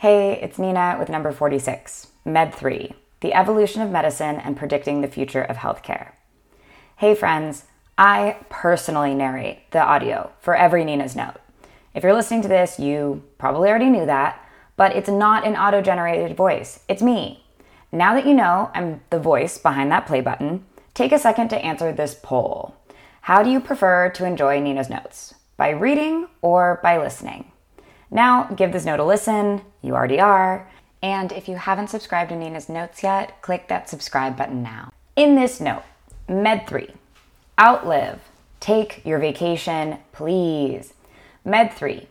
Hey, it's Nina with number 46, Med 3, the evolution of medicine and predicting the future of healthcare. Hey, friends, I personally narrate the audio for every Nina's Note. If you're listening to this, you probably already knew that, but it's not an auto generated voice, it's me. Now that you know I'm the voice behind that play button, take a second to answer this poll. How do you prefer to enjoy Nina's Notes? By reading or by listening? Now, give this note a listen. You already are. And if you haven't subscribed to Nina's Notes yet, click that subscribe button now. In this note, Med 3 Outlive. Take your vacation, please. Med 3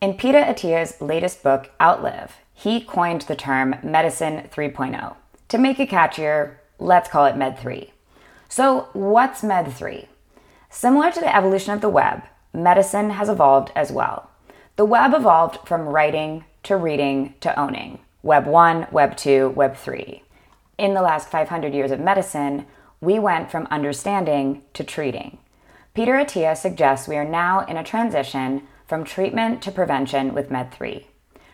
In Peter Attia's latest book, Outlive, he coined the term Medicine 3.0. To make it catchier, let's call it Med 3. So, what's Med 3? Similar to the evolution of the web, medicine has evolved as well. The web evolved from writing to reading to owning. Web 1, Web 2, Web 3. In the last 500 years of medicine, we went from understanding to treating. Peter Attia suggests we are now in a transition from treatment to prevention with Med 3.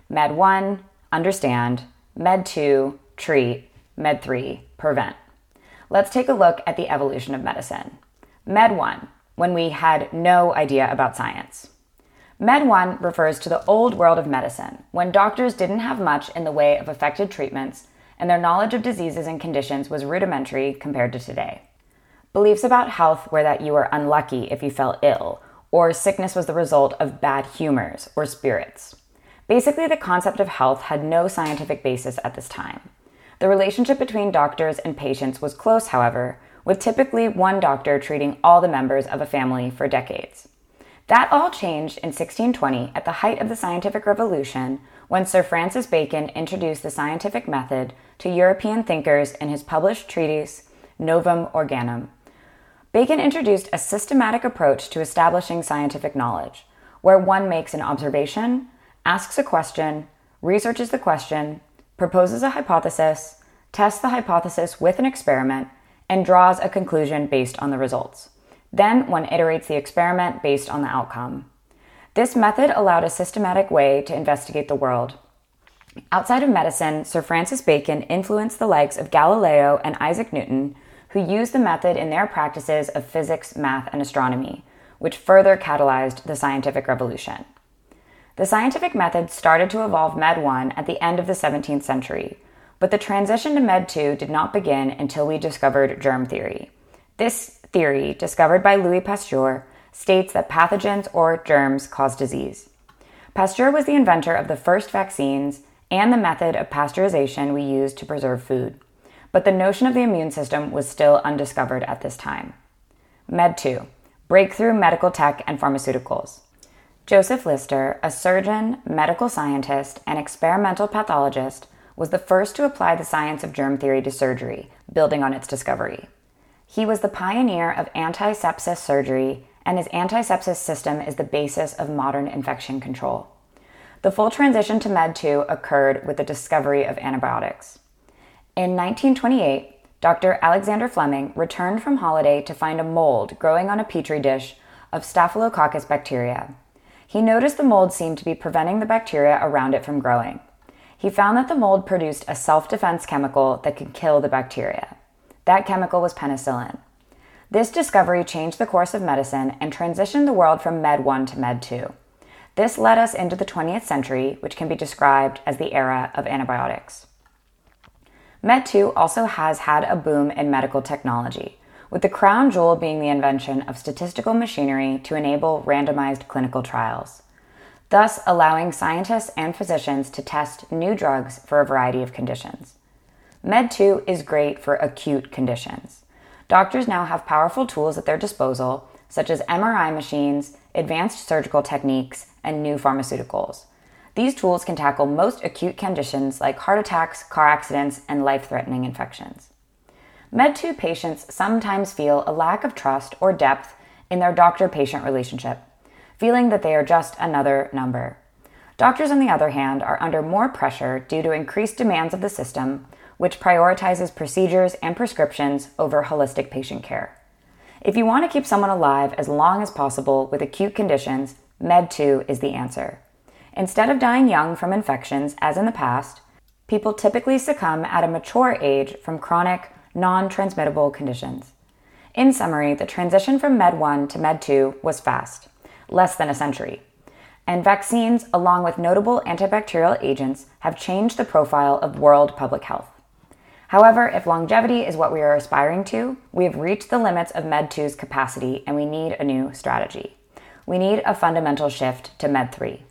Med 1, understand. Med 2, treat. Med 3, prevent. Let's take a look at the evolution of medicine. Med 1, when we had no idea about science. Med 1 refers to the old world of medicine, when doctors didn't have much in the way of effective treatments and their knowledge of diseases and conditions was rudimentary compared to today. Beliefs about health were that you were unlucky if you fell ill, or sickness was the result of bad humors or spirits. Basically, the concept of health had no scientific basis at this time. The relationship between doctors and patients was close, however, with typically one doctor treating all the members of a family for decades. That all changed in 1620 at the height of the scientific revolution when Sir Francis Bacon introduced the scientific method to European thinkers in his published treatise Novum Organum. Bacon introduced a systematic approach to establishing scientific knowledge, where one makes an observation, asks a question, researches the question, proposes a hypothesis, tests the hypothesis with an experiment, and draws a conclusion based on the results. Then one iterates the experiment based on the outcome. This method allowed a systematic way to investigate the world. Outside of medicine, Sir Francis Bacon influenced the likes of Galileo and Isaac Newton, who used the method in their practices of physics, math, and astronomy, which further catalyzed the scientific revolution. The scientific method started to evolve Med 1 at the end of the 17th century, but the transition to Med 2 did not begin until we discovered germ theory. This theory, discovered by Louis Pasteur, states that pathogens or germs cause disease. Pasteur was the inventor of the first vaccines and the method of pasteurization we use to preserve food, but the notion of the immune system was still undiscovered at this time. Med 2 Breakthrough Medical Tech and Pharmaceuticals. Joseph Lister, a surgeon, medical scientist, and experimental pathologist, was the first to apply the science of germ theory to surgery, building on its discovery. He was the pioneer of antisepsis surgery, and his antisepsis system is the basis of modern infection control. The full transition to Med 2 occurred with the discovery of antibiotics. In 1928, Dr. Alexander Fleming returned from holiday to find a mold growing on a petri dish of Staphylococcus bacteria. He noticed the mold seemed to be preventing the bacteria around it from growing. He found that the mold produced a self defense chemical that could kill the bacteria. That chemical was penicillin. This discovery changed the course of medicine and transitioned the world from Med 1 to Med 2. This led us into the 20th century, which can be described as the era of antibiotics. Med 2 also has had a boom in medical technology, with the crown jewel being the invention of statistical machinery to enable randomized clinical trials, thus allowing scientists and physicians to test new drugs for a variety of conditions. Med 2 is great for acute conditions. Doctors now have powerful tools at their disposal, such as MRI machines, advanced surgical techniques, and new pharmaceuticals. These tools can tackle most acute conditions like heart attacks, car accidents, and life threatening infections. Med 2 patients sometimes feel a lack of trust or depth in their doctor patient relationship, feeling that they are just another number. Doctors, on the other hand, are under more pressure due to increased demands of the system, which prioritizes procedures and prescriptions over holistic patient care. If you want to keep someone alive as long as possible with acute conditions, Med 2 is the answer. Instead of dying young from infections, as in the past, people typically succumb at a mature age from chronic, non transmittable conditions. In summary, the transition from Med 1 to Med 2 was fast, less than a century. And vaccines, along with notable antibacterial agents, have changed the profile of world public health. However, if longevity is what we are aspiring to, we have reached the limits of Med 2's capacity and we need a new strategy. We need a fundamental shift to Med 3.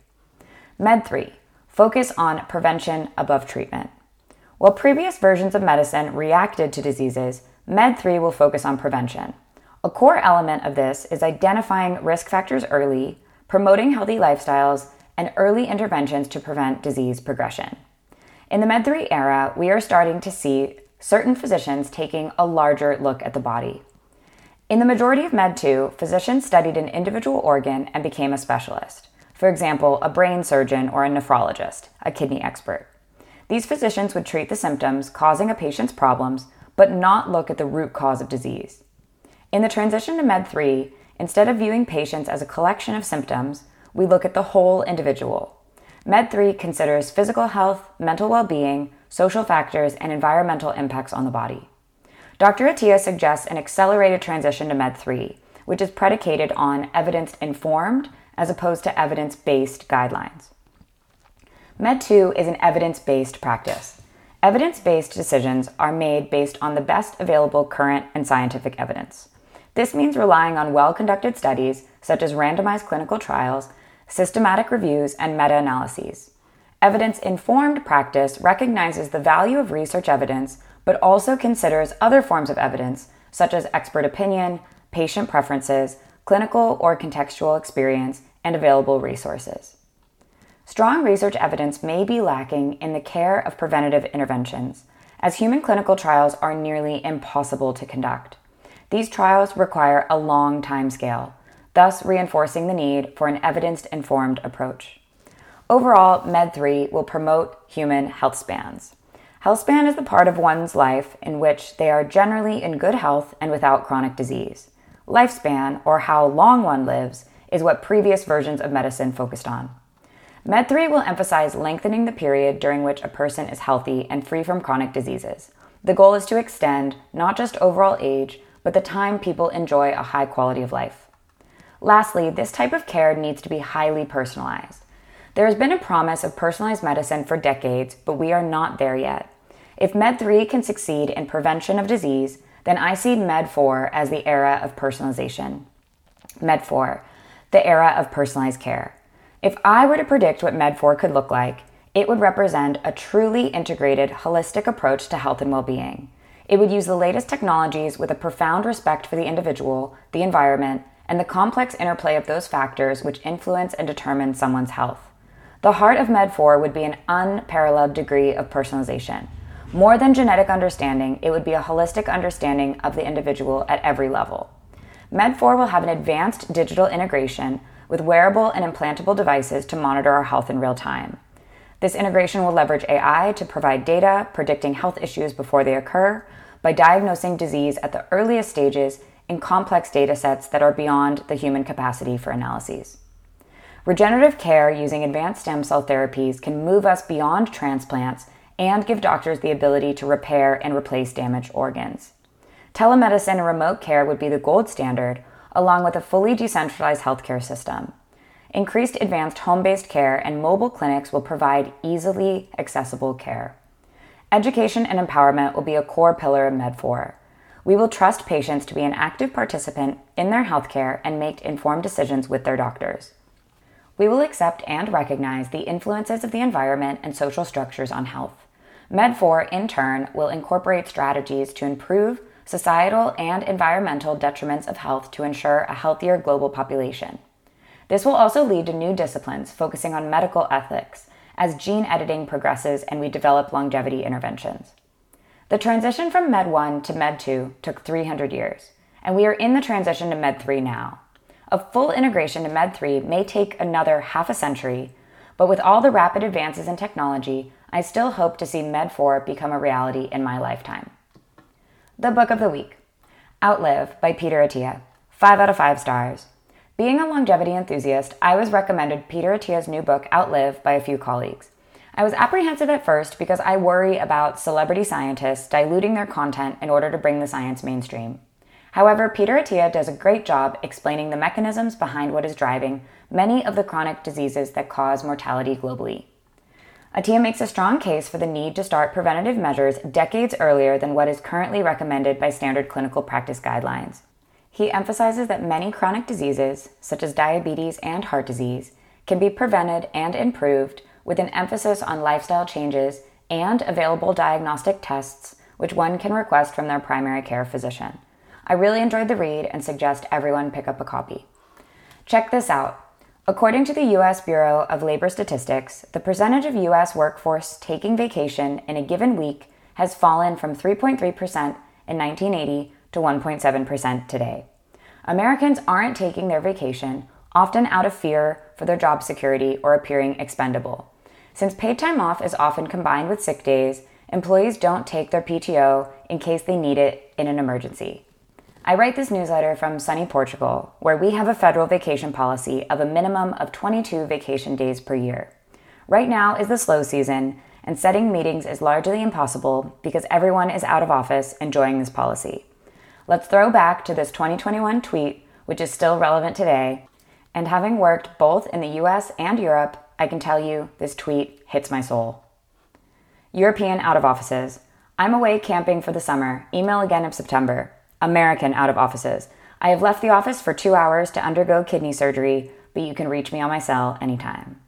Med 3 focus on prevention above treatment. While previous versions of medicine reacted to diseases, Med 3 will focus on prevention. A core element of this is identifying risk factors early, promoting healthy lifestyles, and early interventions to prevent disease progression. In the Med 3 era, we are starting to see certain physicians taking a larger look at the body. In the majority of Med 2, physicians studied an individual organ and became a specialist. For example, a brain surgeon or a nephrologist, a kidney expert. These physicians would treat the symptoms causing a patient's problems, but not look at the root cause of disease. In the transition to Med 3, instead of viewing patients as a collection of symptoms, we look at the whole individual. Med 3 considers physical health, mental well being, social factors, and environmental impacts on the body. Dr. Attia suggests an accelerated transition to Med 3, which is predicated on evidence informed as opposed to evidence based guidelines. Med 2 is an evidence based practice. Evidence based decisions are made based on the best available current and scientific evidence. This means relying on well conducted studies, such as randomized clinical trials, systematic reviews, and meta analyses. Evidence informed practice recognizes the value of research evidence, but also considers other forms of evidence, such as expert opinion, patient preferences, clinical or contextual experience, and available resources. Strong research evidence may be lacking in the care of preventative interventions, as human clinical trials are nearly impossible to conduct. These trials require a long time scale, thus reinforcing the need for an evidence informed approach. Overall, Med3 will promote human health spans. Health span is the part of one's life in which they are generally in good health and without chronic disease. Lifespan, or how long one lives, is what previous versions of medicine focused on. Med3 will emphasize lengthening the period during which a person is healthy and free from chronic diseases. The goal is to extend not just overall age, but the time people enjoy a high quality of life. Lastly, this type of care needs to be highly personalized. There has been a promise of personalized medicine for decades, but we are not there yet. If Med 3 can succeed in prevention of disease, then I see Med 4 as the era of personalization. Med 4, the era of personalized care. If I were to predict what Med 4 could look like, it would represent a truly integrated, holistic approach to health and well being. It would use the latest technologies with a profound respect for the individual, the environment, and the complex interplay of those factors which influence and determine someone's health. The heart of Med4 would be an unparalleled degree of personalization. More than genetic understanding, it would be a holistic understanding of the individual at every level. Med4 will have an advanced digital integration with wearable and implantable devices to monitor our health in real time. This integration will leverage AI to provide data predicting health issues before they occur by diagnosing disease at the earliest stages in complex data sets that are beyond the human capacity for analyses. Regenerative care using advanced stem cell therapies can move us beyond transplants and give doctors the ability to repair and replace damaged organs. Telemedicine and remote care would be the gold standard, along with a fully decentralized healthcare system. Increased advanced home based care and mobile clinics will provide easily accessible care. Education and empowerment will be a core pillar of Med4. We will trust patients to be an active participant in their healthcare and make informed decisions with their doctors. We will accept and recognize the influences of the environment and social structures on health. Med4, in turn, will incorporate strategies to improve societal and environmental detriments of health to ensure a healthier global population. This will also lead to new disciplines focusing on medical ethics as gene editing progresses and we develop longevity interventions. The transition from Med 1 to Med 2 took 300 years, and we are in the transition to Med 3 now. A full integration to Med 3 may take another half a century, but with all the rapid advances in technology, I still hope to see Med 4 become a reality in my lifetime. The Book of the Week Outlive by Peter Attia. 5 out of 5 stars. Being a longevity enthusiast, I was recommended Peter Attia's new book, Outlive, by a few colleagues. I was apprehensive at first because I worry about celebrity scientists diluting their content in order to bring the science mainstream. However, Peter Attia does a great job explaining the mechanisms behind what is driving many of the chronic diseases that cause mortality globally. Attia makes a strong case for the need to start preventative measures decades earlier than what is currently recommended by standard clinical practice guidelines. He emphasizes that many chronic diseases, such as diabetes and heart disease, can be prevented and improved with an emphasis on lifestyle changes and available diagnostic tests, which one can request from their primary care physician. I really enjoyed the read and suggest everyone pick up a copy. Check this out. According to the U.S. Bureau of Labor Statistics, the percentage of U.S. workforce taking vacation in a given week has fallen from 3.3% in 1980 to 1.7% today. Americans aren't taking their vacation, often out of fear for their job security or appearing expendable. Since paid time off is often combined with sick days, employees don't take their PTO in case they need it in an emergency. I write this newsletter from sunny Portugal, where we have a federal vacation policy of a minimum of 22 vacation days per year. Right now is the slow season, and setting meetings is largely impossible because everyone is out of office enjoying this policy. Let's throw back to this 2021 tweet, which is still relevant today. And having worked both in the US and Europe, I can tell you this tweet hits my soul. European out of offices. I'm away camping for the summer. Email again in September. American out of offices. I have left the office for two hours to undergo kidney surgery, but you can reach me on my cell anytime.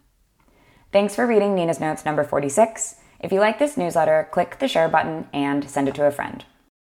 Thanks for reading Nina's Notes number 46. If you like this newsletter, click the share button and send it to a friend.